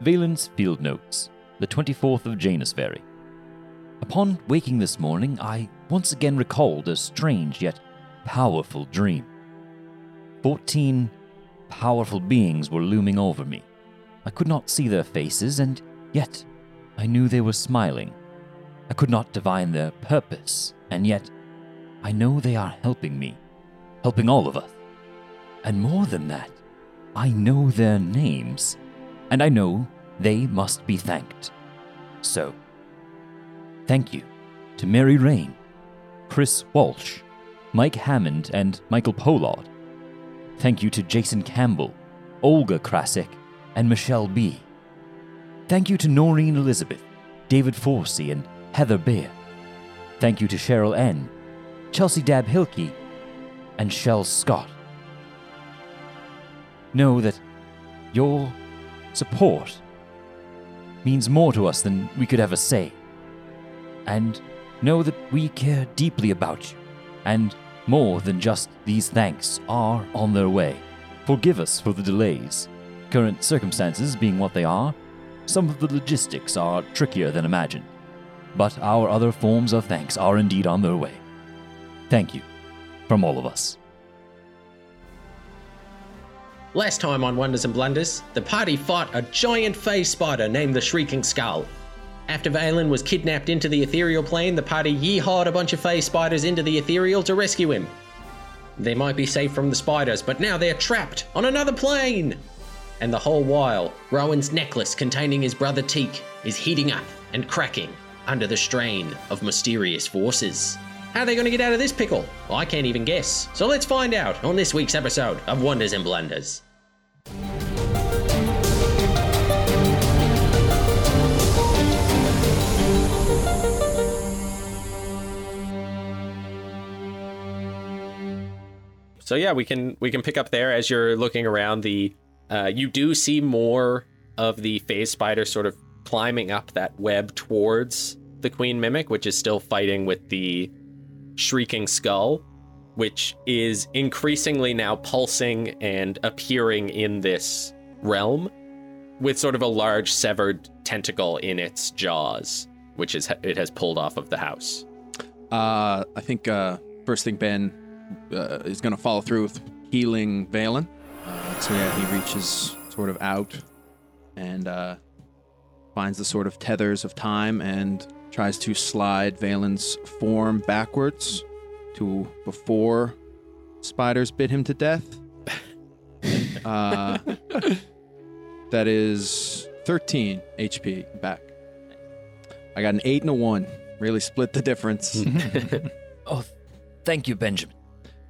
Valen's Field Notes, the 24th of Janusberry. Upon waking this morning, I once again recalled a strange yet powerful dream. Fourteen powerful beings were looming over me. I could not see their faces, and yet I knew they were smiling. I could not divine their purpose, and yet I know they are helping me, helping all of us. And more than that, I know their names, and I know they must be thanked. So, thank you to Mary Rain, Chris Walsh, Mike Hammond, and Michael Pollard. Thank you to Jason Campbell, Olga Krasik, and Michelle B. Thank you to Noreen Elizabeth, David Forsey, and Heather Bear. Thank you to Cheryl N., Chelsea Dab Hilke, and Shell Scott. Know that your support means more to us than we could ever say. And know that we care deeply about you, and more than just these thanks are on their way. Forgive us for the delays. Current circumstances being what they are, some of the logistics are trickier than imagined. But our other forms of thanks are indeed on their way. Thank you from all of us. Last time on Wonders and Blunders, the party fought a giant phase spider named the Shrieking Skull. After Valen was kidnapped into the ethereal plane, the party yeehawed a bunch of phase spiders into the ethereal to rescue him. They might be safe from the spiders, but now they're trapped on another plane! And the whole while, Rowan's necklace containing his brother Teak is heating up and cracking under the strain of mysterious forces. How are they going to get out of this pickle? I can't even guess. So let's find out on this week's episode of Wonders and Blunders. So yeah, we can we can pick up there as you're looking around the uh, you do see more of the phase spider sort of climbing up that web towards the queen mimic, which is still fighting with the shrieking skull, which is increasingly now pulsing and appearing in this realm with sort of a large severed tentacle in its jaws, which is it has pulled off of the house. Uh, I think uh, first thing Ben uh, is going to follow through with healing Valen. Uh, so yeah, he reaches sort of out and uh, finds the sort of tethers of time and tries to slide Valen's form backwards to before spiders bit him to death. Uh, that is 13 HP back. I got an 8 and a 1. Really split the difference. Oh, thank you, Benjamin.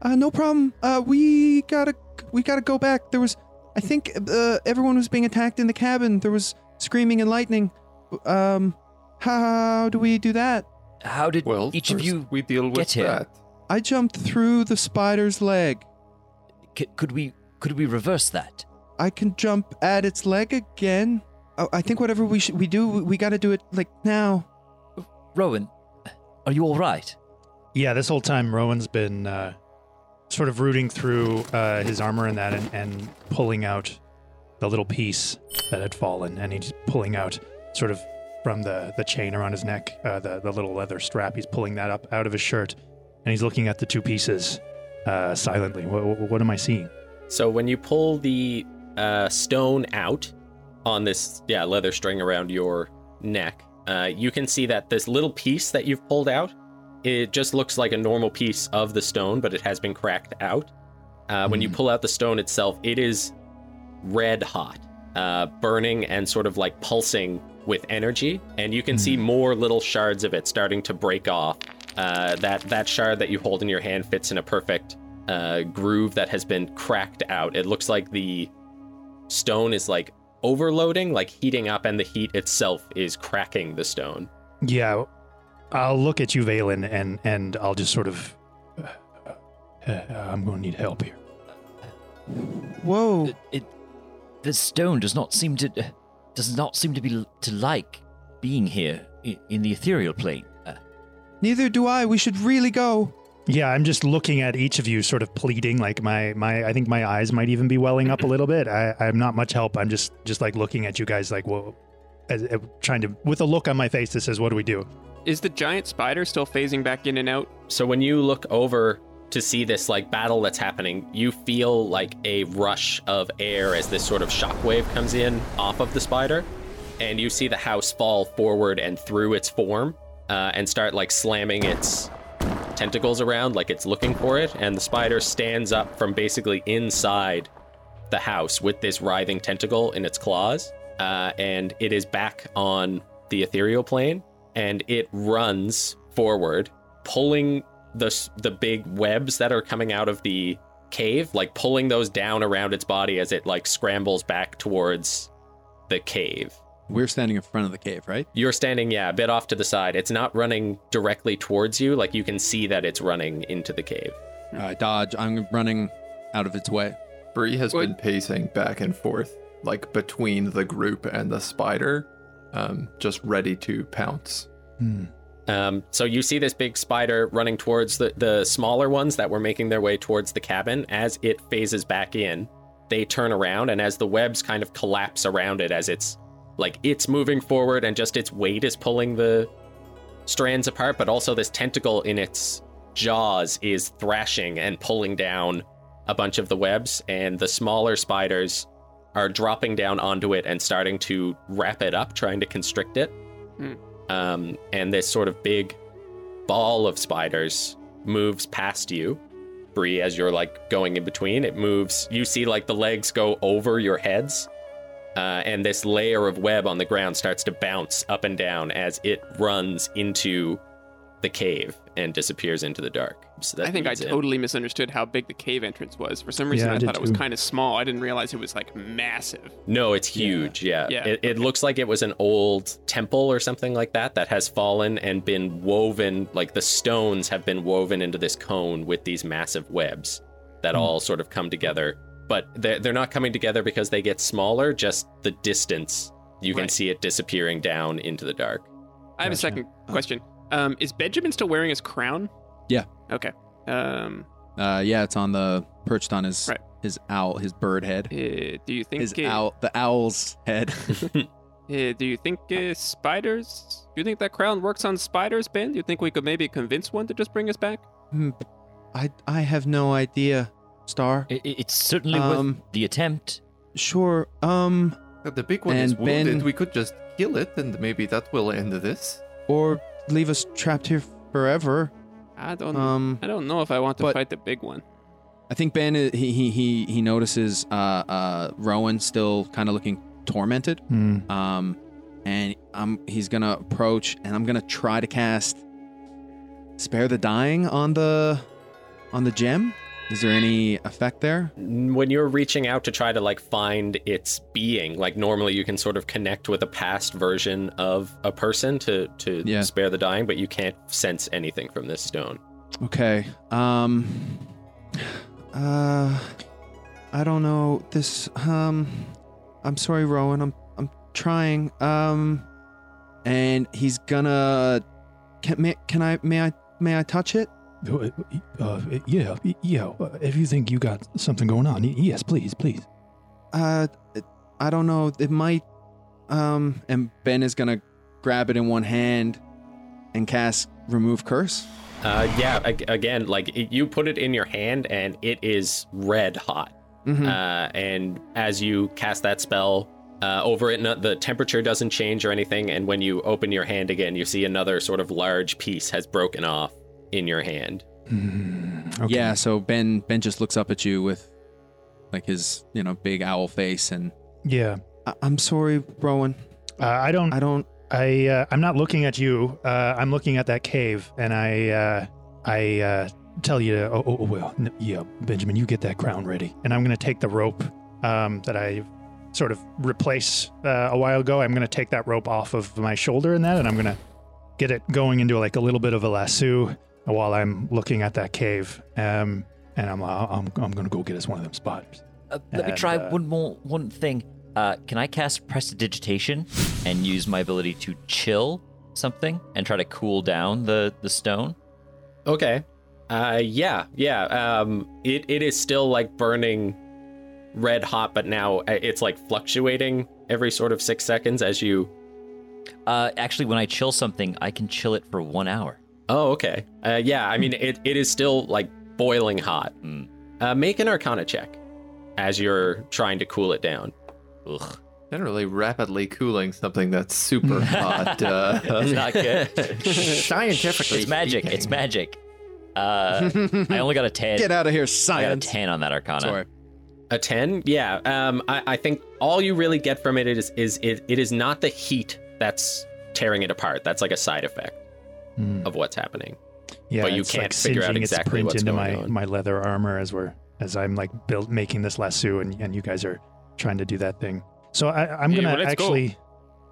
Uh, no problem. Uh, we gotta we gotta go back. There was, I think, uh, everyone was being attacked in the cabin. There was screaming and lightning. Um, how do we do that? How did Well, each of you we deal with get here? that. I jumped through the spider's leg. C- could we could we reverse that? I can jump at its leg again. Oh, I think whatever we should we do, we gotta do it like now. Rowan, are you all right? Yeah, this whole time Rowan's been uh, sort of rooting through uh, his armor and that, and, and pulling out the little piece that had fallen, and he's pulling out sort of from the the chain around his neck, uh, the the little leather strap. He's pulling that up out of his shirt, and he's looking at the two pieces uh, silently. What, what am I seeing? So when you pull the uh, stone out on this yeah leather string around your neck, uh, you can see that this little piece that you've pulled out, it just looks like a normal piece of the stone, but it has been cracked out. Uh, When you pull out the stone itself, it is red hot, uh, burning and sort of like pulsing with energy, and you can see more little shards of it starting to break off. Uh, that that shard that you hold in your hand fits in a perfect uh, groove that has been cracked out. It looks like the stone is like overloading, like heating up, and the heat itself is cracking the stone. Yeah, I'll look at you, Valen, and and I'll just sort of. Uh, uh, I'm going to need help here. Whoa! It, it the stone does not seem to does not seem to be to like being here in, in the ethereal plane. Uh, Neither do I. We should really go. Yeah, I'm just looking at each of you, sort of pleading. Like my my, I think my eyes might even be welling up a little bit. I, I'm not much help. I'm just just like looking at you guys, like, whoa, as, uh, trying to with a look on my face that says, "What do we do?" Is the giant spider still phasing back in and out? So when you look over to see this like battle that's happening, you feel like a rush of air as this sort of shockwave comes in off of the spider, and you see the house fall forward and through its form, uh, and start like slamming its tentacles around like it's looking for it, and the spider stands up from basically inside the house with this writhing tentacle in its claws, uh, and it is back on the ethereal plane, and it runs forward, pulling the the big webs that are coming out of the cave, like pulling those down around its body as it like scrambles back towards the cave. We're standing in front of the cave, right? You're standing, yeah, a bit off to the side. It's not running directly towards you. Like you can see that it's running into the cave. Uh, dodge. I'm running out of its way. Bree has What- been pacing back and forth, like between the group and the spider, um, just ready to pounce. Hmm. Um, so you see this big spider running towards the, the smaller ones that were making their way towards the cabin. As it phases back in, they turn around, and as the webs kind of collapse around it, as it's like it's moving forward, and just its weight is pulling the strands apart, but also this tentacle in its jaws is thrashing and pulling down a bunch of the webs, and the smaller spiders are dropping down onto it and starting to wrap it up, trying to constrict it. Hmm. Um, and this sort of big ball of spiders moves past you, Bree, as you're like going in between. It moves. You see like the legs go over your heads, uh, and this layer of web on the ground starts to bounce up and down as it runs into the cave and disappears into the dark. So that I think I leads in. totally misunderstood how big the cave entrance was. For some reason, Yeah, I I, did thought it was kind of small. I didn't realize it was like massive. No, it's huge. Yeah. Yeah, It, it looks like it was an old temple or something like that that has fallen and been woven, like the stones have been woven into this cone with these massive webs that Hmm. all sort of come together. But they're, they're not coming together because they get smaller, just the distance. You can Right. see it disappearing down into the dark. I have a second question. Um, is Benjamin still wearing his crown? Yeah. Okay. Um, Uh, yeah, it's on the perched on his Right. his owl, his bird head, uh, do you think his uh, owl, the owl's head. uh, do you think uh, spiders? Do you think that crown works on spiders, Ben? Do you think we could maybe convince one to just bring us back? Hmm, I I have no idea, Star. I- I- it's certainly Um, worth the attempt. Sure. Um, The big one is And Ben- wounded. We could just kill it, and maybe that will end this. or leave us trapped here forever. I don't. Um, I don't know if I want to but- fight the big one. I think Ben uh, he he he he notices uh uh Rowan still kind of looking tormented. Hmm. Um, and I'm he's gonna approach, and I'm gonna try to cast spare the dying on the on the gem. Is there any effect there? when you're reaching out to try to like find its being like normally you can sort of connect with a past version of a person to to Yeah. spare the dying but you can't sense anything from this stone Okay. Um. Uh. I don't know this. Um. I'm sorry, Rowan. I'm I'm trying. Um. And he's gonna. Can may, can I may I may I touch it? Uh, uh, yeah, yeah. If you think you got something going on, yes, please, please. Uh. I don't know. It might. Um. And Ben is gonna grab it in one hand, and cast remove curse. uh yeah again like you put it in your hand and it is red hot Mm-hmm. uh and as you cast that spell uh, over it, no, the temperature doesn't change or anything. And when you open your hand again, you see another sort of large piece has broken off in your hand. Hmm, okay. Yeah. So Ben Ben just looks up at you with, like his you know big owl face, and Yeah. I- I'm sorry, Rowan. Uh, I don't. I don't. I uh, I'm not looking at you. Uh, I'm looking at that cave, and I uh, I uh, tell you to. Oh, oh, oh, well, n- yeah, Benjamin, you get that crown ready, and I'm gonna take the rope um, that I sort of replace uh, a while ago. I'm gonna take that rope off of my shoulder and that, and I'm gonna get it going into like a little bit of a lasso while I'm looking at that cave. Um, and I'm I'm I'm gonna go get us one of them spots. Uh, let me try uh, one more one thing. Uh, can I cast prestidigitation and use my ability to chill something and try to cool down the the stone? Okay. Uh, yeah, yeah. Um, it, it is still like burning red hot, but now uh, it's like fluctuating every sort of six seconds as you. Uh, actually, when I chill something, I can chill it for one hour. Oh, okay. Uh, yeah, I mean, it, it is still like boiling hot. Mm. Uh, make an Arcana check as you're trying to cool it down. Ugh, Generally, rapidly cooling something that's super hot. Uh, it's not good. Scientifically, it's magic. speaking. It's magic. Uh, I only got a ten. Get out of here, I got a ten on that Arcana. Sorry. A ten? Yeah. Um, I, I think all you really get from it is is it, it is not the heat that's tearing it apart. That's like a side effect Hmm. of what's happening. Yeah, But you can't like figure out singeing its exactly print into going my, on. my leather armor as we're as I'm like built making this lasso and, and you guys are trying to do that thing. So I, I'm gonna well, let's go. actually,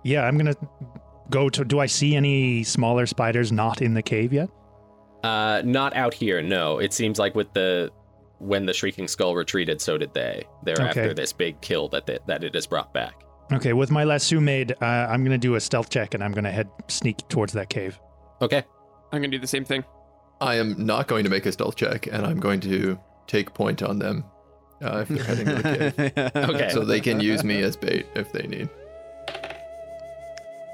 yeah, I'm gonna go to. Do I see any smaller spiders not in the cave yet? Uh, not out here. No. It seems like with the when the shrieking skull retreated, so did they. They're Okay. after this big kill that they, that it has brought back. Okay, with my lasso made, uh, I'm gonna do a stealth check and I'm gonna head sneak towards that cave. Okay. I'm gonna do the same thing. I am not going to make a stealth check, and I'm going to take point on them uh, if they're heading to the cave, Okay. so they can use me as bait if they need.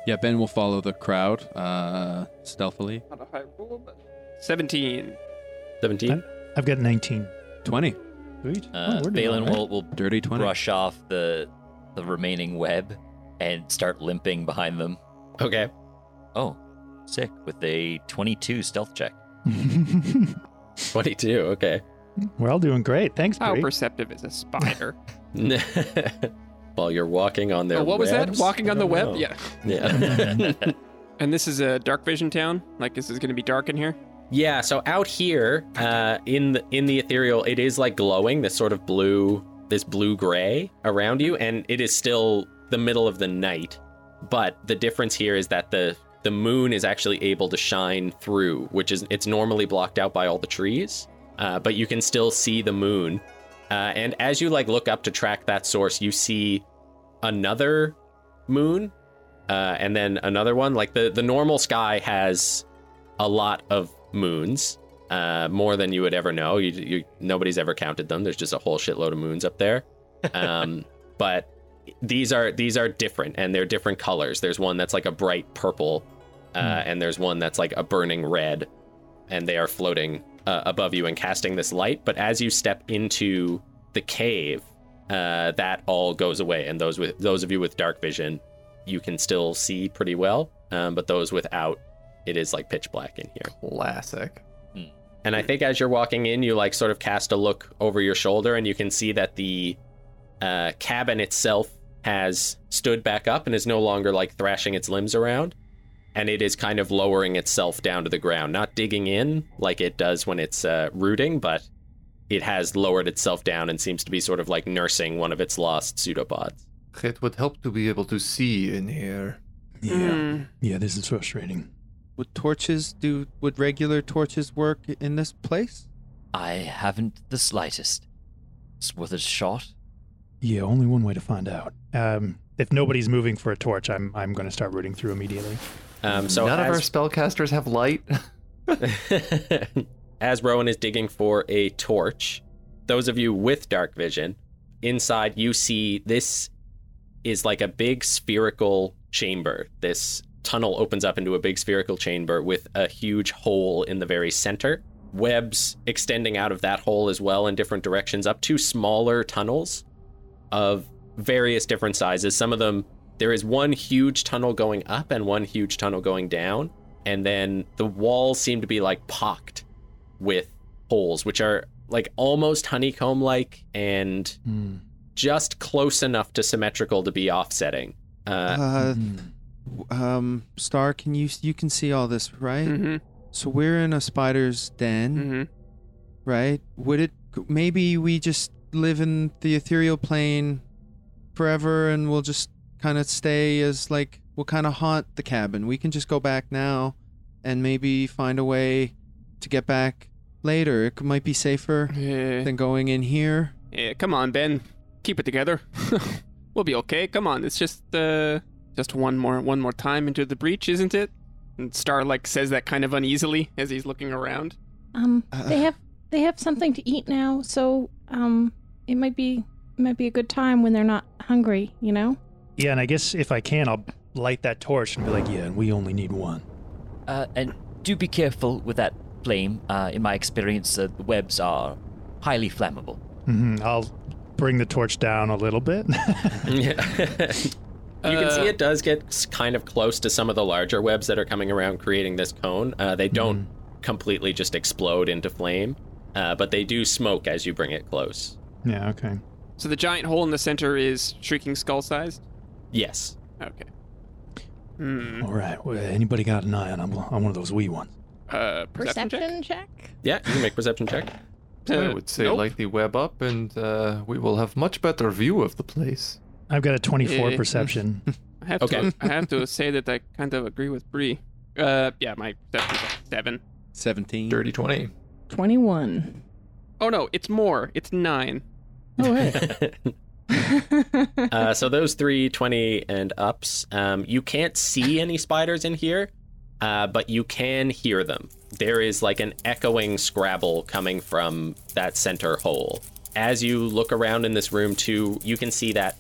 Yeah, Ben will follow the crowd uh, stealthily. Not a high roll, but 17. Seventeen. I've got 19. 20. Sweet. Uh, Oh, we're doing Valen will, will Dirty 20. brush off the the remaining web and start limping behind them. Okay. Oh, sick with a 22 stealth check. Twenty-two. Okay. we're all doing great. Thanks, How Bree. perceptive is a spider? While you're walking on their oh, what was that? Walking I on the web? know. Yeah. Yeah. And this is a dark vision town? Like, this is gonna be dark in here? Yeah, so out here, uh, in the in the ethereal, it is like glowing, this sort of blue, this blue gray around you, and it is still the middle of the night. But the difference here is that the the moon is actually able to shine through, which is it's normally blocked out by all the trees, uh, but you can still see the moon. Uh, and as you like look up to track that source, you see another moon, uh, and then another one. Like the the normal sky has a lot of moons, uh, more than you would ever know. You, you nobody's ever counted them. There's just a whole shitload of moons up there. Um, but these are these are different, and they're different colors. There's one that's like a bright purple, uh, and there's one that's like a burning red, and they are floating uh, above you and casting this light. But as you step into the cave, uh, that all goes away, and those with those of you with dark vision, you can still see pretty well. Um, but those without, it is like pitch black in here. Classic. And I think as you're walking in, you like sort of cast a look over your shoulder, and you can see that the uh, cabin itself has stood back up and is no longer like thrashing its limbs around. And it is kind of lowering itself down to the ground, not digging in like it does when it's uh, rooting, but it has lowered itself down and seems to be sort of like nursing one of its lost pseudopods. It would help to be able to see in here. Yeah. Hmm. Yeah, this is frustrating. Would torches do? Would regular torches work in this place? I haven't the slightest. It's worth a shot. Yeah, only one way to find out. Um, if nobody's moving for a torch, I'm I'm going to start rooting through immediately. Um, so None of our spellcasters have light. As Rowan is digging for a torch, those of you with dark vision, inside you see this is like a big spherical chamber. This tunnel opens up into a big spherical chamber with a huge hole in the very center. Webs extending out of that hole as well in different directions, up to smaller tunnels of various different sizes. Some of them, there is one huge tunnel going up and one huge tunnel going down. And then the walls seem to be like pocked with holes, which are like almost honeycomb like and Hmm. just close enough to symmetrical to be offsetting. Uh, Uh, um, Star, can you you can see all this, right? Mm-hmm. So we're in a spider's den, Mm-hmm. right? Would it maybe we just live in the ethereal plane forever, and we'll just kind of stay as like we'll kind of haunt the cabin. We can just go back now, and maybe find a way to get back later. It might be safer Yeah. than going in here. yeah. Come on, Ben. Keep it together. we'll be okay. Come on. It's just uh, just one more one more time into the breach, isn't it? And Star like says that kind of uneasily as he's looking around. Um, Uh, they have they have something to eat now, so um, it might be it might be a good time when they're not hungry. You know. Yeah, and I guess if I can, I'll light that torch and be like, yeah, and we only need one. Uh, and do be careful with that flame. Uh, in my experience, uh, the webs are highly flammable. Mm-hmm. I'll bring the torch down a little bit. Yeah. you can see it does get kind of close to some of the larger webs that are coming around creating this cone. Uh, they don't completely just explode into flame, uh, but they do smoke as you bring it close. Yeah, okay. So the giant hole in the center is shrieking skull sized? Yes. Okay. Hmm. All right. Well, anybody got an eye on, on one of those wee ones? Uh, perception, check? Perception check. Yeah, you can make perception check. I Uh, would say nope. light the web up, and uh, we will have much better view of the place. I've got a 24 Eh. perception. I have Okay. to. I have to say that I kind of agree with Bree. Uh, yeah, my perception's like seven. 17. Dirty twenty. Twenty-one. Oh no, it's more. It's nine. Oh hey. uh, so those three 20 and ups, um, you can't see any spiders in here, uh, but you can hear them. There is like an echoing scrabble coming from that center hole. As you look around in this room too, you can see that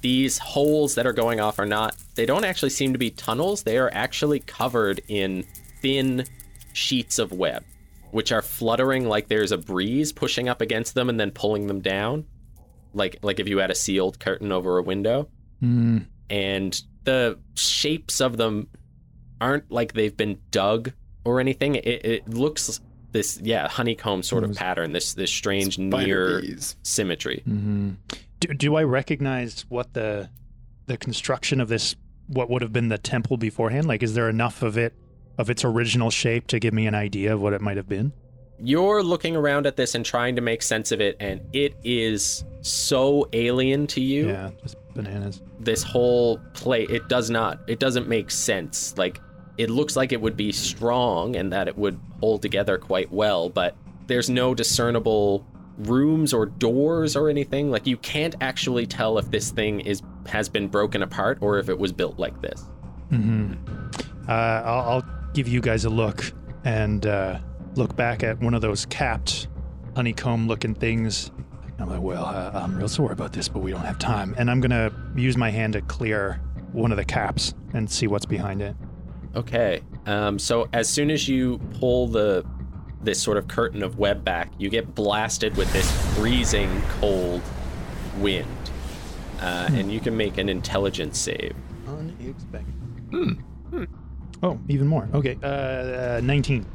these holes that are going off are not, they don't actually seem to be tunnels. They are actually covered in thin sheets of web, which are fluttering like there's a breeze pushing up against them and then pulling them down like like if you had a sealed curtain over a window Hmm. and the shapes of them aren't like they've been dug or anything it, it looks this yeah honeycomb sort of pattern this this strange Spider near bees. symmetry hmm Do, do I recognize what the the construction of this, what would have been the temple beforehand? Like, is there enough of it, of its original shape to give me an idea of what it might have been? you're looking around at this and trying to make sense of it and it is so alien to you. Yeah, just bananas. this whole play it does not it doesn't make sense. Like it looks like it would be strong and that it would hold together quite well but there's no discernible rooms or doors or anything. Like you can't actually tell if this thing is has been broken apart or if it was built like this. Hmm Uh, I'll, I'll give you guys a look and uh, look back at one of those capped honeycomb-looking things. I'm like, well, uh, I'm real sorry about this, but we don't have time. And I'm gonna use my hand to clear one of the caps and see what's behind it. Okay. Um, so as soon as you pull the this sort of curtain of web back, you get blasted with this freezing cold wind, uh, and you can make an intelligence save. Unexpected. Oh, even more. Okay, uh, uh 19.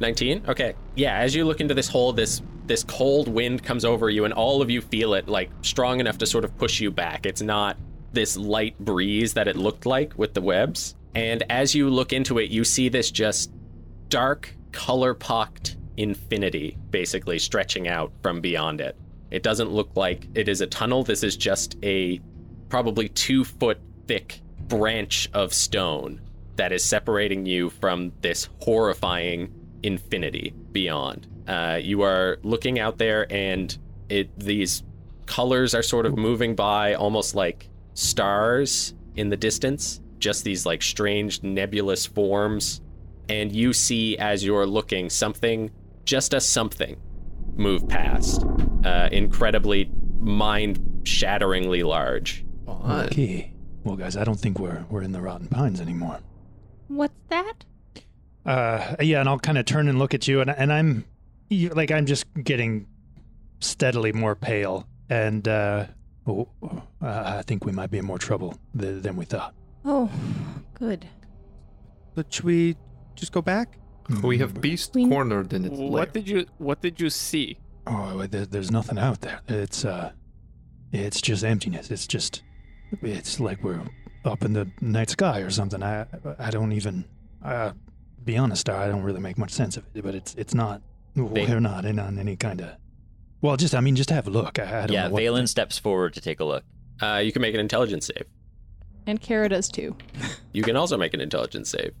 19 okay. Yeah as you look into this hole this this cold wind comes over you and all of you feel it like strong enough to sort of push you back. It's not this light breeze that it looked like with the webs. And as you look into it you see this just dark color pocked infinity basically stretching out from beyond it. It doesn't look like it is a tunnel. This is just a probably two foot thick branch of stone that is separating you from this horrifying infinity beyond. Uh, you are looking out there, and it these colors are sort of moving by, almost like stars in the distance. Just these like strange nebulous forms, and you see as you're looking something, just a something, move past, uh, incredibly mind-shatteringly large. Okay. Well, guys, I don't think we're we're in the Rotten Pines anymore. What's that? Uh, yeah, and I'll kind of turn and look at you, and and I'm you- like I'm just getting steadily more pale, and uh, oh, uh, I think we might be in more trouble th- than we thought. Oh, good. But should we just go back? We have beast We- cornered in its lair. What did you What did you see? Oh, there, there's nothing out there. It's uh, it's just emptiness. It's just, it's like we're up in the night sky or something. I I don't even. Uh, be honest, I don't really make much sense of it. But it's it's not. They- We're not in on any kind of. Well, just I mean, just have a look. I, I don't Yeah, know. what- Valen steps forward to take a look. Uh, you can make an intelligence save. And Kara does too. You can also make an intelligence save.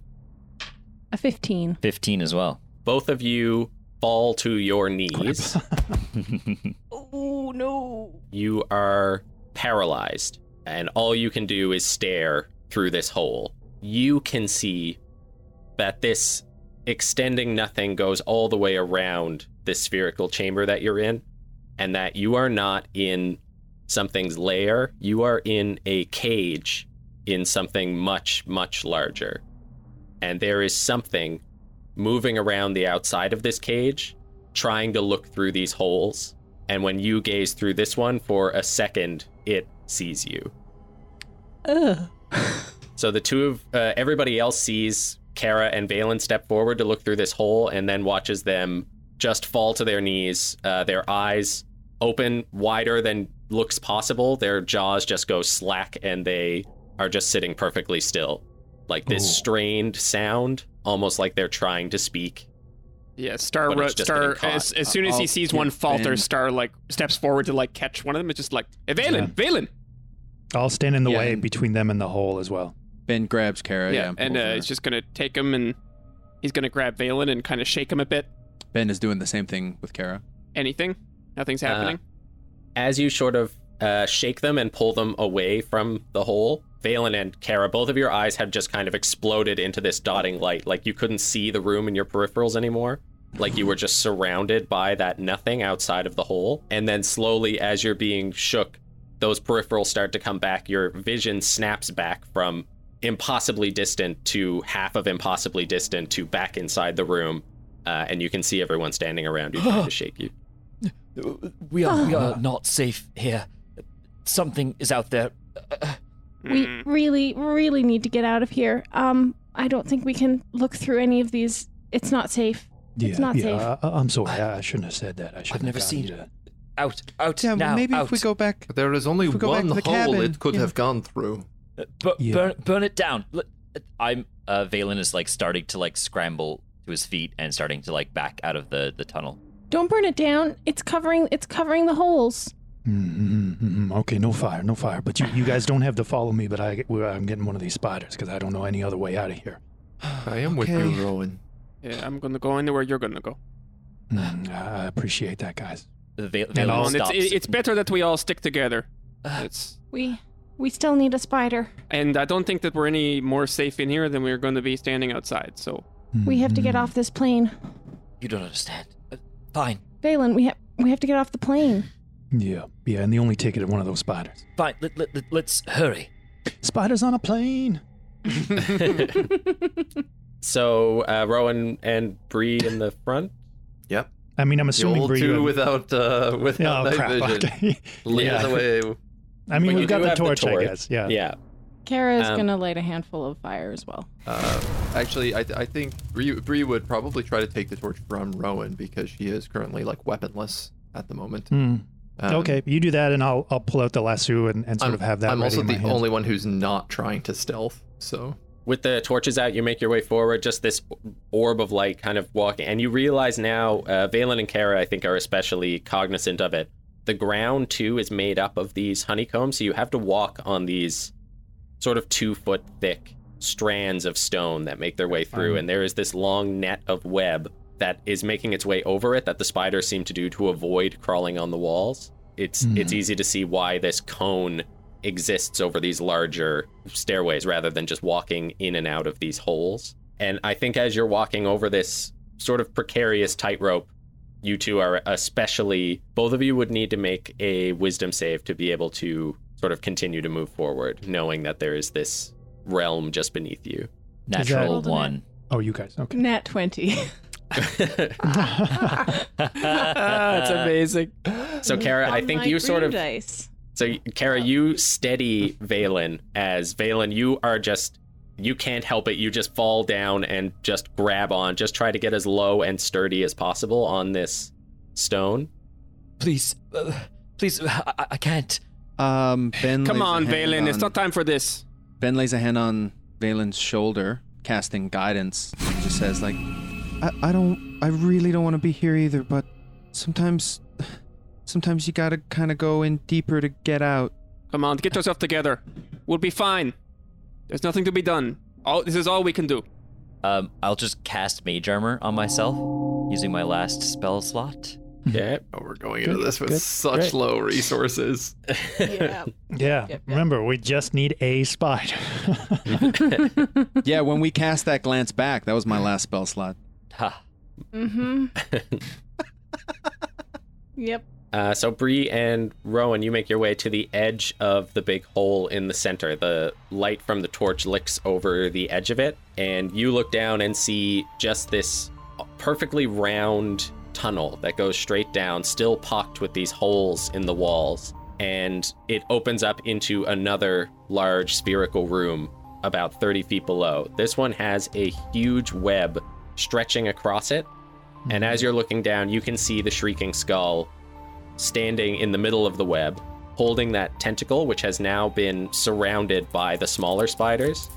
A fifteen. 15 as well. Both of you fall to your knees. Oh no. you are paralyzed, and all you can do is stare through this hole. You can see that this extending nothing goes all the way around this spherical chamber that you're in, and that you are not in something's lair. You are in a cage in something much, much larger. And there is something moving around the outside of this cage, trying to look through these holes. And when you gaze through this one for a second, it sees you. Ugh. So the two of uh, everybody else sees Kara and Valen step forward to look through this hole, and then watches them just fall to their knees. Uh, their eyes open wider than looks possible. Their jaws just go slack, and they are just sitting perfectly still, like this Ooh. strained sound, almost like they're trying to speak. Yeah, Star. Ro- Star. As, as soon as he I'll sees one falter, Ben. Star like steps forward to like catch one of them. It's just like, hey, Valen, Yeah. Valen. I'll stand in the Yeah, way between them and the hole as well. Ben grabs Kara. yeah, Yeah, and uh, he's just gonna take him and he's gonna grab Valen and kind of shake him a bit. Ben is doing the same thing with Kara. Anything? Nothing's Uh, happening. As you sort of uh, shake them and pull them away from the hole, Valen and Kara, both of your eyes have just kind of exploded into this dotting light. Like you couldn't see the room in your peripherals anymore. Like you were just surrounded by that nothing outside of the hole. And then slowly, as you're being shook, those peripherals start to come back. Your vision snaps back from impossibly distant to half of impossibly distant to back inside the room. Uh, and you can see everyone standing around you trying to shake you. We are we are not safe here. Something is out there. We Mm. really, really need to get out of here. Um, I don't think we can look through any of these. It's not safe. It's not yeah, safe. I, I'm sorry. I, I shouldn't have said that. I shouldn't never have seen it. Out, out Yeah, now. maybe out. if we go back. There is only If we go back one to the hole cabin, it could yeah. have gone through. Uh, bu- Yeah. burn, burn it down. L- I'm. Uh, Valen is like starting to like scramble to his feet and starting to like back out of the the tunnel. Don't burn it down. It's covering. It's covering the holes. Mm, mm, mm, mm. Okay, no fire, no fire. But you, you guys don't have to follow me. But I, I'm getting one of these spiders because I don't know any other way out of here. I am with Okay. you, Rowan. Yeah, I'm gonna go anywhere you're gonna go. Mm, I appreciate that, guys. The Va- And Valen I'll- And it's, stops. it's better that we all stick together. It's We, we still need a spider. and I don't think that we're any more safe in here than we're going to be standing outside. So We have to get off this plane. you don't understand. Uh, fine, Valen, we have we have to get off the plane. Yeah, yeah, and the only ticket of one of those spiders. fine. Let, let, let, let's hurry. Spiders on a plane. So uh, Rowan and Bree in the front. Yep. I mean, I'm The assuming old Bree two would- without uh, without Oh night crap! vision. Okay. Lead Yeah. us away. I mean, But we've got do the have the torch, I guess. Yeah. Yeah. Kara is Um, gonna light a handful of fire as well. Uh, actually, I, th- I think Bree, Bree would probably try to take the torch from Rowan because she is currently like weaponless at the moment. Hmm. Um, okay, you do that, and I'll I'll pull out the lasso and, and sort I'm, of have that. I'm ready also in my the hand. only one who's not trying to stealth. So With the torches out, you make your way forward. Just this orb of light kind of walking, and you realize now, uh, Valen and Kara, I think, are especially cognizant of it. The ground too is made up of these honeycombs, so you have to walk on these sort of two foot thick strands of stone that make their way through, Um. and there is this long net of web that is making its way over it that the spiders seem to do to avoid crawling on the walls. It's Hmm. it's easy to see why this cone exists over these larger stairways rather than just walking in and out of these holes. And I think as you're walking over this sort of precarious tightrope, you two are especially both of you would need to make a wisdom save to be able to sort of continue to move forward, knowing that there is this realm just beneath you. Natural one. Oh, you guys. Okay. Nat twenty. that's amazing. So Kara, I think you sort of dice. So, Kara, you steady Valen as Valen, you are just, you can't help it. You just fall down and just grab on. Just try to get as low and sturdy as possible on this stone. Please, uh, please, I, I- I can't. Um, Ben. Come lays a on, Valen. It's not time for this. Ben lays a hand on Valen's shoulder, casting guidance, and just says, like, I, I don't, I really don't want to be here either, but sometimes, sometimes you gotta kind of go in deeper to get out. Come on, get yourself together. We'll be fine. There's nothing to be done. All this is all we can do. Um, I'll just cast Mage Armor on myself using my last spell slot. Yeah. oh, we're going into Good, this with good, such great. low resources. Yeah. Yeah. Yep, yep. Remember, we just need a spider. Yeah, when we cast that glance back, that was my last spell slot. Ha. Mm-hmm. yep. Uh, so Bree and Rowan, you make your way to the edge of the big hole in the center. The light from the torch licks over the edge of it, and you look down and see just this perfectly round tunnel that goes straight down, still pocked with these holes in the walls. And it opens up into another large spherical room about 30 feet below. This one has a huge web stretching across it. And as you're looking down, you can see the shrieking skull standing in the middle of the web, holding that tentacle, which has now been surrounded by the smaller spiders.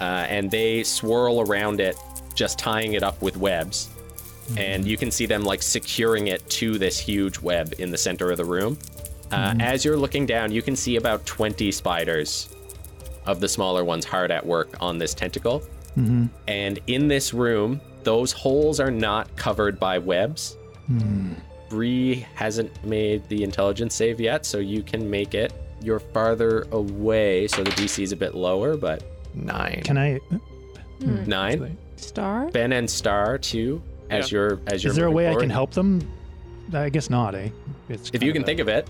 Uh, and they swirl around it, just tying it up with webs. And you can see them like securing it to this huge web in the center of the room. Uh, As you're looking down, you can see about 20 spiders of the smaller ones hard at work on this tentacle. And in this room, those holes are not covered by webs. Bree hasn't made the intelligence save yet, so you can make it. You're farther away, so the DC is a bit lower, but Nine. Can I? nine. Star? Ben and Star too, as you're as you're. Is there a moving way I can help them? I guess not, eh? It's If you can think of it,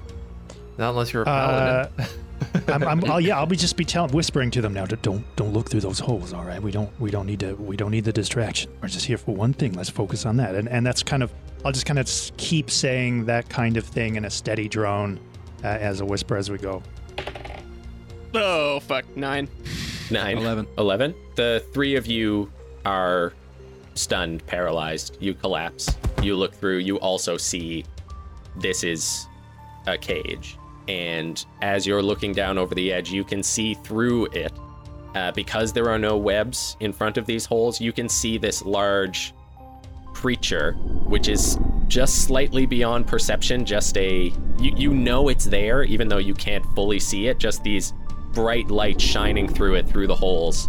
Not unless you're a Uh, paladin. I'm, I'm, I'll, yeah, I'll be just be telling, whispering to them now. to Don't, don't look through those holes. All right, we don't, we don't need to, we don't need the distraction. We're just here for one thing. Let's focus on that. And, and that's kind of, I'll just kind of keep saying that kind of thing in a steady drone, uh, as a whisper as we go. Oh fuck, nine. nine, 11. 11. The three of you are stunned, paralyzed. You collapse. You look through. You also see this is a cage. And as you're looking down over the edge, you can see through it. Uh, because there are no webs in front of these holes, you can see this large creature, which is just slightly beyond perception. Just a. You, you know it's there, even though you can't fully see it. Just these bright lights shining through it through the holes.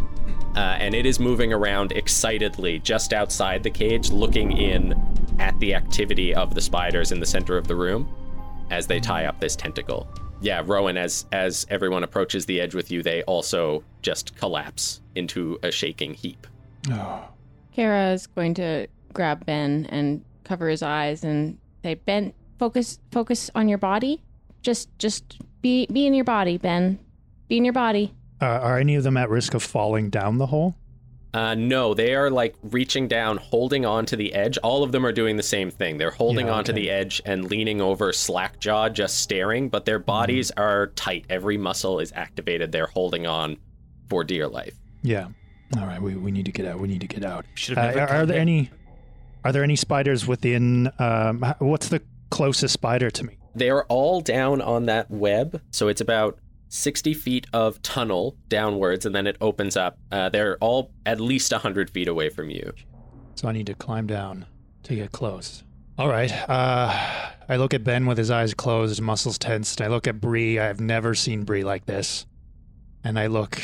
Uh, and it is moving around excitedly just outside the cage, looking in at the activity of the spiders in the center of the room as they tie up this tentacle. Yeah, Rowan, as as everyone approaches the edge with you, they also just collapse into a shaking heap. Oh, Kara is going to grab Ben and cover his eyes and say, "Ben, focus, focus on your body. Just, just be, be in your body, Ben. Be in your body." uh, are any of them at risk of falling down the hole? Uh, no, they are like reaching down, holding on to the edge. All of them are doing the same thing. They're holding Yeah, onto the edge and leaning over, slack jawed, just staring, but their bodies are tight. Every muscle is activated. They're holding on for dear life. Yeah. All right, we, we need to get out. We need to get out. Should Uh, have are, are there any, are there any spiders within? Um, what's the closest spider to me? They're all down on that web, so it's about 60 feet of tunnel downwards, and then it opens up. Uh, they're all at least 100 feet away from you. So I need to climb down to get close. All right. Uh, I look at Ben with his eyes closed, muscles tensed. I look at Bree. I've never seen Bree like this. And I look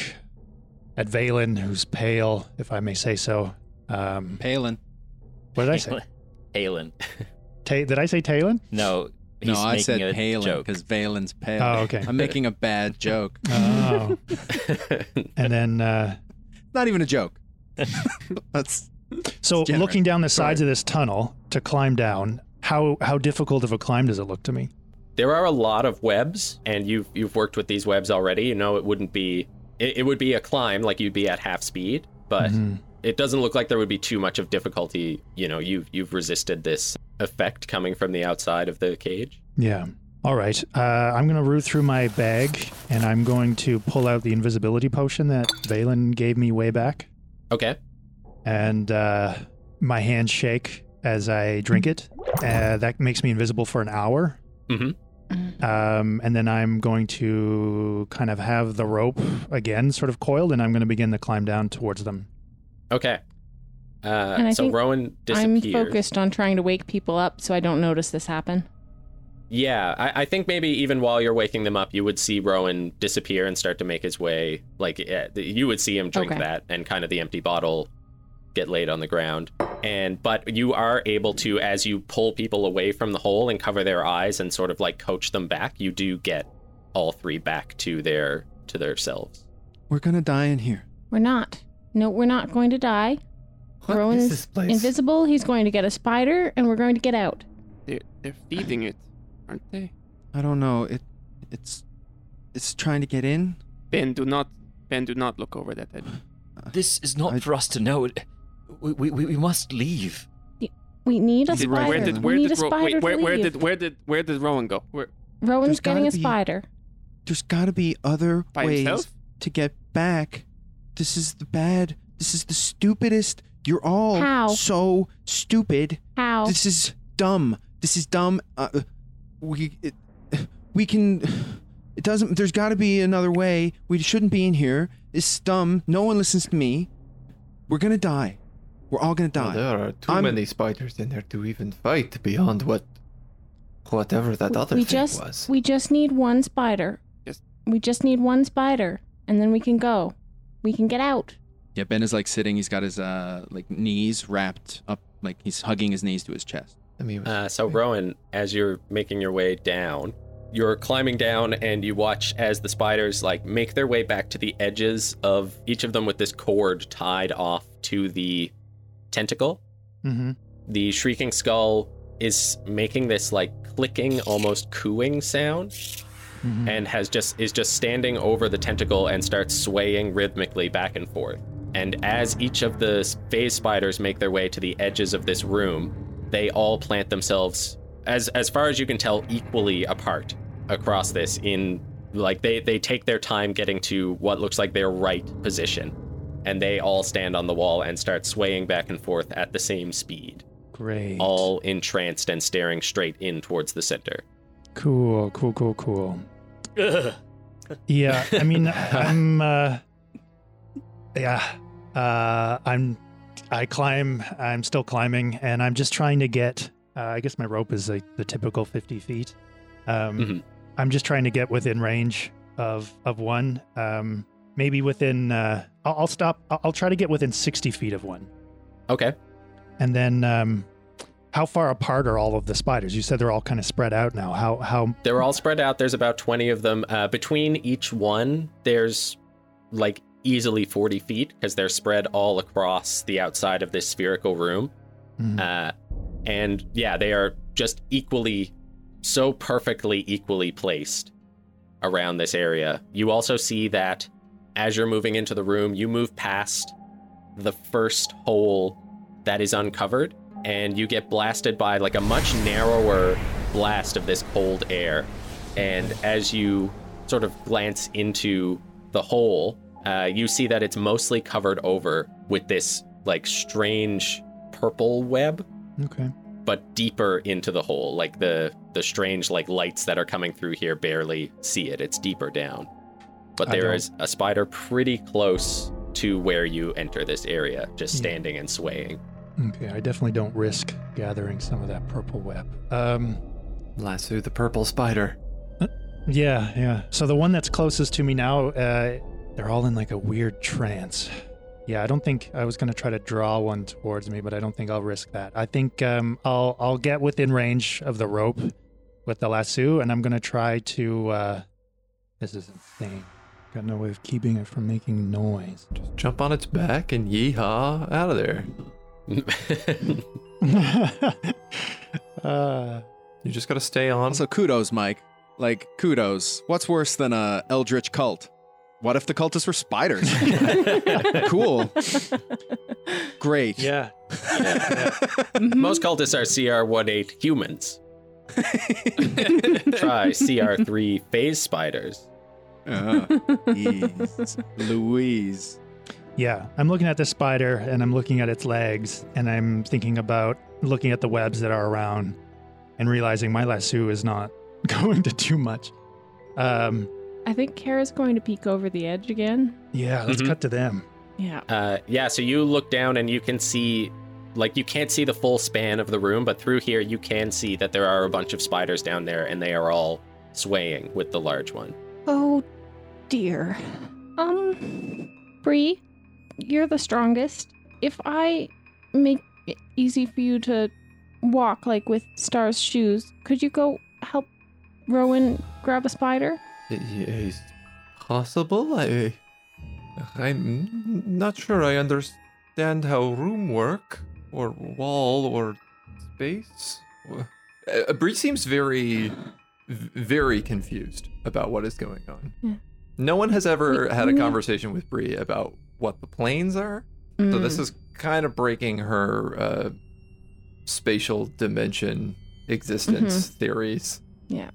at Valen, who's pale, if I may say so. Um, Palin. what did I say? Aelin. Ta- did I say Talon? No, he's no, I said a Palin because Valen's pale. Oh, okay. I'm making a bad joke. Oh. and then, uh, Not even a joke. That's so generous. looking down the sides of this tunnel to climb down, how how difficult of a climb does it look to me? There are a lot of webs, and you've you've worked with these webs already. You know it wouldn't be it, it would be a climb, like you'd be at half speed, but Mhm. It doesn't look like there would be too much of difficulty. You know, you've you've resisted this effect coming from the outside of the cage. Yeah. All right. Uh, I'm going to root through my bag and I'm going to pull out the invisibility potion that Valen gave me way back. Okay. And uh, my hands shake as I drink it. Uh, that makes me invisible for an hour. Mm-hmm. Um, and then I'm going to kind of have the rope again sort of coiled and I'm going to begin to climb down towards them. Okay. And Uh, I so think Rowan I'm focused on trying to wake people up so I don't notice this happen. Yeah, I, I think maybe even while you're waking them up, you would see Rowan disappear and start to make his way. Like eh, you would see him drink Okay. that and kind of the empty bottle get laid on the ground. And but you are able to, as you pull people away from the hole and cover their eyes and sort of like coach them back, you do get all three back to their to their selves. We're gonna die in here. We're not. No, we're not going to die. What is Rowan's this place? invisible. He's going to get a spider, and we're going to get out. They're, they're feeding it, aren't they? I don't know. It it's it's trying to get in. Ben, do not, Ben, do not look over that edge. This is not I- for us to know. We, we, we we must leave. We need a spider. Where did, where we need did, a Ro- wait, where, where did, where did, where did Rowan go? Where, Rowan's There's getting a gotta be- spider. There's got to be other by ways himself? to get back. This is the bad. This is the stupidest. You're all How? so stupid. How? This is dumb. This is dumb. Uh, we it, we can. It doesn't. There's got to be another way. We shouldn't be in here. It's dumb. No one listens to me. We're gonna die. We're all gonna Well, die. there are too I'm- many spiders in there to even fight beyond what, whatever that We- other we thing just was. we just need one spider. Just- We just need one spider, and then we can go. We can get out. Yeah, Ben is like sitting. He's got his uh like knees wrapped up, like he's hugging his knees to his chest. I mean, Uh, so Rowan, as you're making your way down, you're climbing down and you watch as the spiders like make their way back to the edges of each of them with this cord tied off to the tentacle. Mm-hmm. The shrieking skull is making this like clicking, almost cooing sound, Mm-hmm. and has just is just standing over the tentacle and starts swaying rhythmically back and forth. And as each of the phase spiders make their way to the edges of this room, they all plant themselves as as far as you can tell equally apart across this in like they they take their time getting to what looks like their right position and they all stand on the wall and start swaying back and forth at the same speed Great. all entranced and staring straight in towards the center Cool, cool, cool, cool. Yeah, I mean, I'm, uh, yeah, uh, I'm, I climb, I'm still climbing, and I'm just trying to get, uh, I guess my rope is like the typical 50 feet. Um, Mhm. I'm just trying to get within range of, of one. Um, maybe within, uh, I'll, I'll stop, I'll, I'll try to get within 60 feet of one. okay And then, um, how far apart are all of the spiders? You said they're all kind of spread out now. How, how, They're all spread out. There's about 20 of them. Uh, between each one, there's like easily 40 feet because they're spread all across the outside of this spherical room. Mhm. Uh, and yeah, they are just equally, so perfectly equally placed around this area. You also see that as you're moving into the room, you move past the first hole that is uncovered, and you get blasted by like a much narrower blast of this cold air. And as you sort of glance into the hole, uh, you see that it's mostly covered over with this like strange purple web, okay. but deeper into the hole. Like the the strange like lights that are coming through here barely see it. It's deeper down. But there is a spider pretty close to where you enter this area, just standing and swaying. Okay, I definitely don't risk gathering some of that purple web. Um, lasso the purple spider. yeah, yeah. So the one that's closest to me now, uh, they're all in like a weird trance. Yeah, I don't think I was gonna try to draw one towards me, but I don't think I'll risk that. I think um, I'll I'll get within range of the rope with the lasso, and I'm gonna try to. Uh, this is insane. Got no way of keeping it from making noise. Just jump on its back and yeehaw out of there. Uh, You just gotta stay on. Also, kudos, Mike. Like kudos. What's worse than a eldritch cult? What if the cultists were spiders? cool. Great. yeah. Most cultists are CR18 humans. Try CR3 phase spiders. Jeez. Louise. Yeah, I'm looking at the spider and I'm looking at its legs and I'm thinking about looking at the webs that are around and realizing my lasso is not going to do much. Um, I think Kara's going to peek over the edge again. yeah, let's Mhm. cut to them. Yeah. Uh, yeah, so you look down and you can see, like, you can't see the full span of the room, but through here you can see that there are a bunch of spiders down there and they are all swaying with the large one. Oh dear. Um, Bree, you're the strongest. If I make it easy for you to walk, like with Star's shoes, could you go help Rowan grab a spider? It's possible. I, I'm not sure I understand how room work, or wall, or space. Uh, Bree seems very, very confused about what is going on. Yeah. No one has ever We- had a conversation with Bree about what the planes are. So this Mm. is kind of breaking her uh, spatial dimension existence Mm-hmm. theories. Yeah.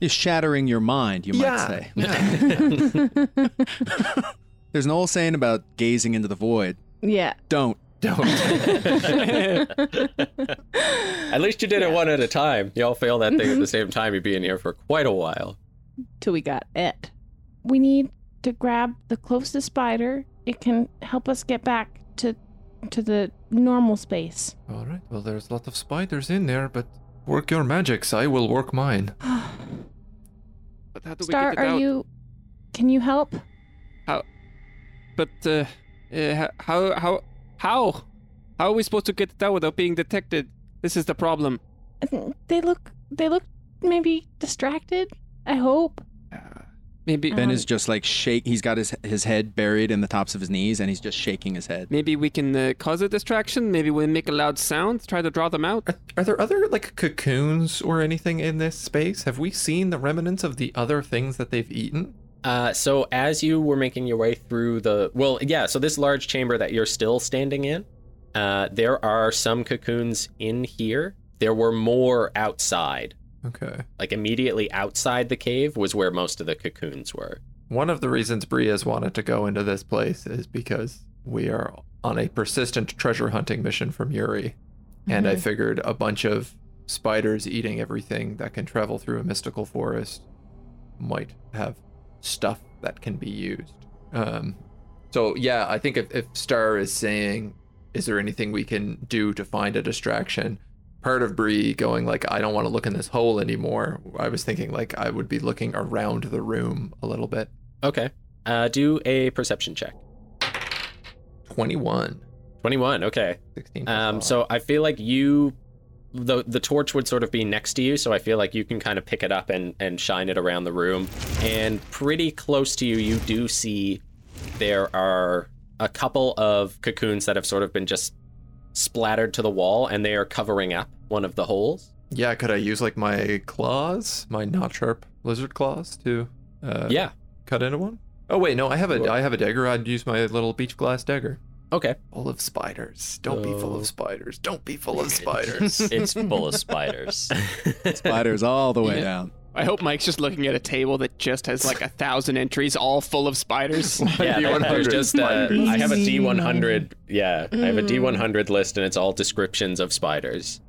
Is shattering your mind, you might say. yeah. There's an old saying about gazing into the void. yeah. Don't. Don't. At least you did it one at a time. Y'all fail that thing at the same time. You'd be in here for quite a while. Till we got it. We need to grab the closest spider. It can help us get back to to the normal space. All right. Well, there's a lot of spiders in there, but work your magics. I will work mine. But how do Star, we get it are out? you? Can you help? How? But uh, uh, how how how how are we supposed to get it out without being detected? This is the problem. They look. They look maybe distracted. I hope. Maybe Ben Um, is just like shake. He's got his his head buried in the tops of his knees, and he's just shaking his head. maybe we can uh, cause a distraction. Maybe we make a loud sound, try to draw them out. Are, are there other like cocoons or anything in this space? Have we seen the remnants of the other things that they've eaten? Uh, so as you were making your way through the well, yeah. So this large chamber that you're still standing in, uh, there are some cocoons in here. There were more outside, Okay. like immediately outside the cave was where most of the cocoons were. One of the reasons Bree has wanted to go into this place is because we are on a persistent treasure hunting mission from Yuri. And I figured a bunch of spiders eating everything that can travel through a mystical forest might have stuff that can be used. Um, so, yeah, I think if, if Star is saying, is there anything we can do to find a distraction? Part of Bree going like, I don't want to look in this hole anymore. I was thinking like I would be looking around the room a little bit. Okay. Uh, do a perception check. 21. 21. Okay. 16. Um, so I feel like you, the the torch would sort of be next to you, so I feel like you can kind of pick it up and and shine it around the room. And pretty close to you, you do see there are a couple of cocoons that have sort of been just splattered to the wall, and they are covering up one of the holes. Yeah, could I use like my claws, my not sharp lizard claws to uh, yeah. cut into one? Oh wait, no, I have a I have a dagger. I'd use my little beach glass dagger. Okay. Full of spiders. Don't be full Oh. of spiders. Don't be full of spiders. It's full of spiders. Spiders all the way Yeah. down. I hope Mike's just looking at a table that just has like a thousand entries, all full of spiders. Yeah, there's D100 just uh, spiders. I have a D100. Yeah, I have a D100 list, and it's all descriptions of spiders.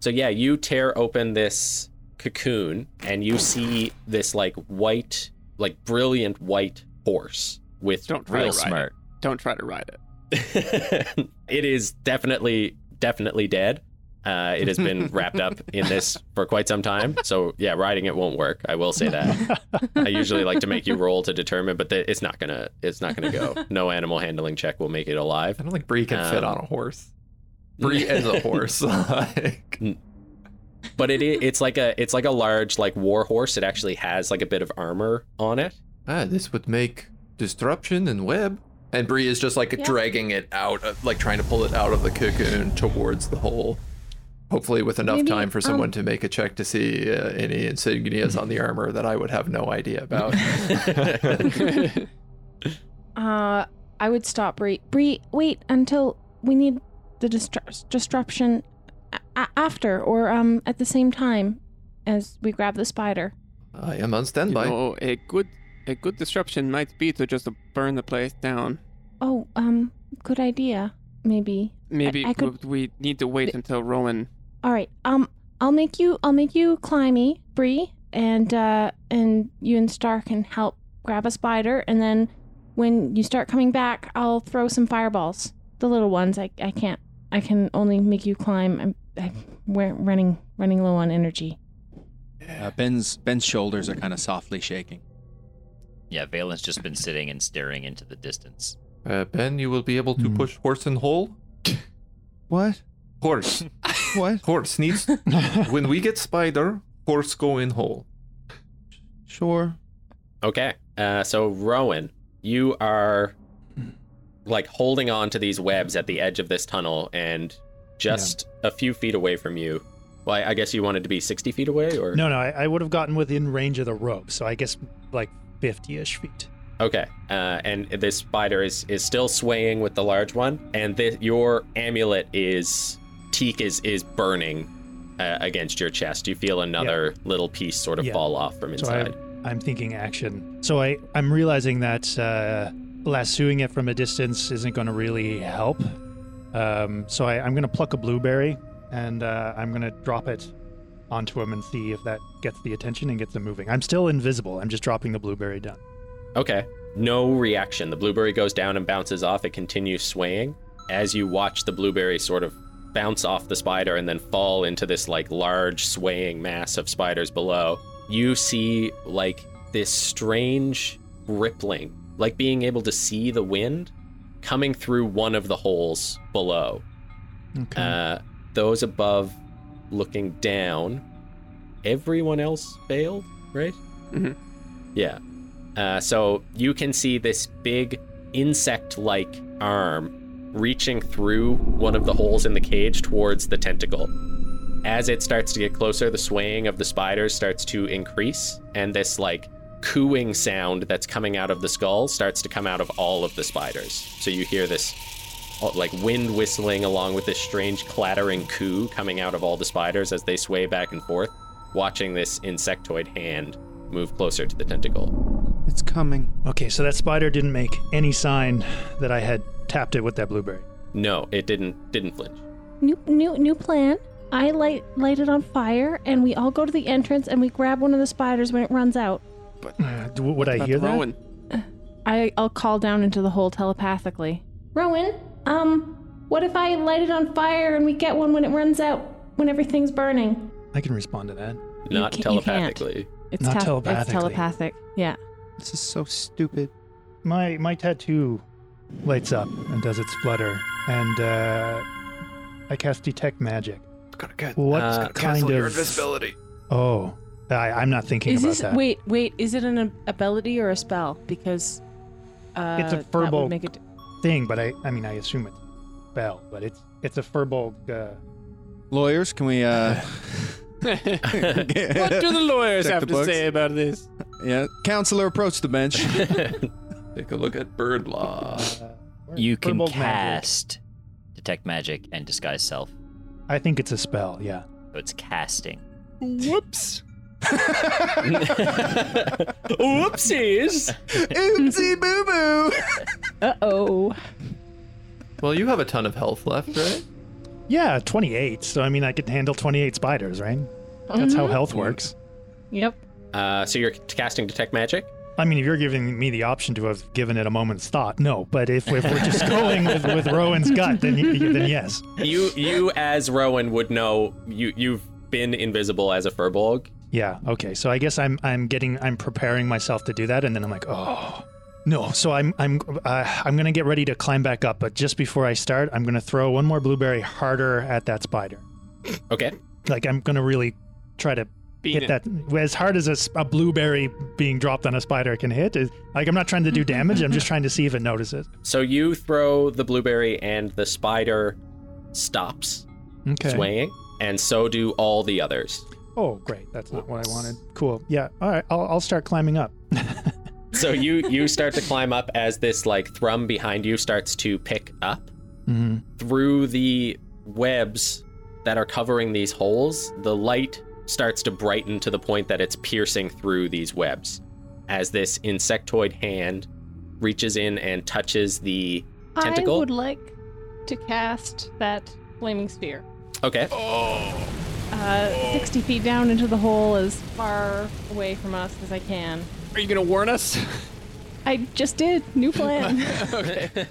So yeah, you tear open this cocoon, and you see this like white, like brilliant white horse with Don't try Real to ride smart. it. Don't try to ride it. it is definitely definitely dead. Uh, it has been wrapped up in this for quite some time. So yeah, riding it won't work. I will say that. I usually like to make you roll to determine, but the, it's not gonna it's not gonna go. No animal handling check will make it alive. I don't think Bree can fit Um, on a horse. Bree is a horse. like, But it it's like a it's like a large like war horse. It actually has like a bit of armor on it. ah, this would make disruption and web. And Bree is just like Yeah. dragging it out, of, like trying to pull it out of the cocoon towards the hole. Hopefully, with enough Maybe, time for someone um, to make a check to see uh, any insignias on the armor that I would have no idea about. Uh, I would stop Bree. Bree, wait until we need the distru- disruption a- a- after or um at the same time as we grab the spider. I am on You standby. know, a good a good disruption might be to just burn the place down. Oh, um, good idea. Maybe. Maybe I could- we need to wait until Rowan. All right. Um, I'll make you. I'll make you climby, Bree, and uh, and you and Star can help grab a spider, and then when you start coming back, I'll throw some fireballs. The little ones. I I can't. I can only make you climb. I'm, I'm we're running running low on energy. Uh, Ben's Ben's shoulders are kind of softly shaking. Yeah, Valen's just been sitting and staring into the distance. Uh, ben, you will be able to Hmm. push horse in hole. What? Horse, What? horse needs. when we get spider, horse go in hole. Sure. Okay. Uh, so Rowan, you are like holding on to these webs at the edge of this tunnel and just a few feet away from you. Well, I I guess you wanted to be 60 feet away or No, no, I, I would have gotten within range of the rope, so I guess like 50 ish feet. Okay, uh, and this spider is is still swaying with the large one, and thi- your amulet is teak is is burning uh, against your chest. You feel another little piece sort of Yeah. fall off from So inside. I, I'm thinking action. So I, I'm realizing that uh, lassoing it from a distance isn't going to really help. Um, so I, I'm going to pluck a blueberry and uh, I'm going to drop it onto him and see if that gets the attention and gets them moving. I'm still invisible. I'm just dropping the blueberry down. Okay, no reaction. The blueberry goes down and bounces off. It continues swaying as you watch the blueberry sort of bounce off the spider and then fall into this like large swaying mass of spiders below. You see like this strange rippling, like being able to see the wind coming through one of the holes below. Okay. Uh, those above looking down, everyone else failed, right? Mm-hmm. Yeah. Uh, so you can see this big insect like arm reaching through one of the holes in the cage towards the tentacle. As it starts to get closer, the swaying of the spiders starts to increase, and this like cooing sound that's coming out of the skull starts to come out of all of the spiders. So you hear this uh, like wind whistling along with this strange clattering coo coming out of all the spiders as they sway back and forth, watching this insectoid hand move closer to the tentacle. It's coming. okay, so that spider didn't make any sign that I had tapped it with that blueberry. No, it didn't didn't flinch. New new new plan. I light light it on fire, and we all go to the entrance, and we grab one of the spiders when it runs out. Uh, d- would I About hear that? Rowan. I I'll call down into the hole telepathically. Rowan, um, what if I light it on fire and we get one when it runs out, when everything's burning? I can respond to that. Not you can't. telepathically. It's Not tele- telepathically. It's telepathic. Yeah. This is so stupid. My my tattoo lights up and does its flutter, and uh, I cast detect magic. It's gonna get What Uh, kind of? invisibility. Oh, I, I'm not thinking Is about this that. wait wait? Is it an ability or a spell? Because uh, It's a that furbolg would make it. thing, but I I mean I assume it's spell, but it's it's a furbolg. Uh, Lawyers, can we uh what do the lawyers Check have the to say about this? yeah, counselor approach the bench. Take a look at bird law. uh, You can furbolg magic. cast detect magic and disguise self. I think it's a spell. Yeah. So it's casting. Whoops. Oopsies! Oopsie boo boo. Uh oh. Well, you have a ton of health left, right? Yeah, 28. So I mean I could handle 28 spiders, right? That's how health works. Yep. Uh, so you're casting detect magic. I mean, if you're giving me the option to have given it a moment's thought, no. But if, if we're just going with, with Rowan's gut, then y- then yes. You you as Rowan would know you you've been invisible as a furbolg. Yeah. Okay. So I guess I'm I'm getting I'm preparing myself to do that, and then I'm like, oh no. So I'm I'm uh, I'm gonna get ready to climb back up, but just before I start, I'm gonna throw one more blueberry harder at that spider. Okay. Like I'm gonna really try to Beat hit it. that as hard as a blueberry being dropped on a spider can hit. Is like I'm not trying to do damage. I'm just trying to see if it notices. So you throw the blueberry and the spider stops Okay. swaying, and so do all the others. Oh, great. That's not what I wanted. Cool. Yeah. All right. I'll I'll start climbing up. So you you start to climb up as this like thrum behind you starts to pick up hmm through the webs that are covering these holes. The light starts to brighten to the point that it's piercing through these webs as this insectoid hand reaches in and touches the tentacle. I would like to cast that flaming sphere. Okay. Uh, 60 feet down into the hole as far away from us as I can. Are you gonna warn us? I just did. New plan. okay.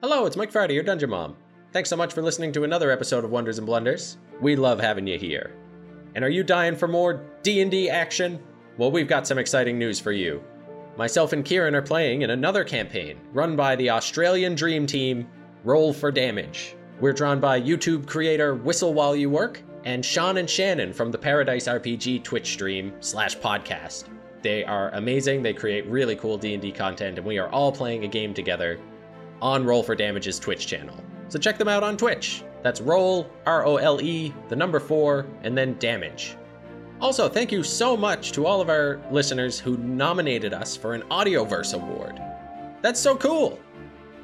Hello, it's Mike Friday, your Dungeon Mom. Thanks so much for listening to another episode of Wonders and Blunders. We love having you here. And are you dying for more D&D action? Well, we've got some exciting news for you. myself and Kieran are playing in another campaign run by the Australian Dream Team, Role for Damage. We're drawn by YouTube creator Whistle While You Work and Sean and Shannon from the Paradise RPG Twitch stream slash podcast. They are amazing. They create really cool D&D content, and we are all playing a game together on Role for Damage's Twitch channel. So check them out on Twitch. That's Role, R O L E, the number four, and then Damage. Also, thank you so much to all of our listeners who nominated us for an Audioverse Award. That's so cool!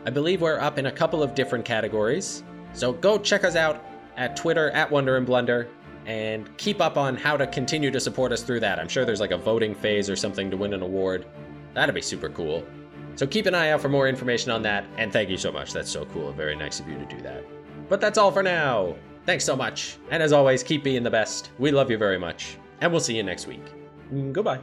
I believe we're up in a couple of different categories, so go check us out at Twitter at Wonder and Blunder and keep up on how to continue to support us through that. I'm sure there's like a voting phase or something to win an award. That'd be super cool. So keep an eye out for more information on that, and thank you so much. That's so cool. And very nice of you to do that. But that's all for now. Thanks so much. And as always, keep being the best. We love you very much. And we'll see you next week. Mm, Goodbye.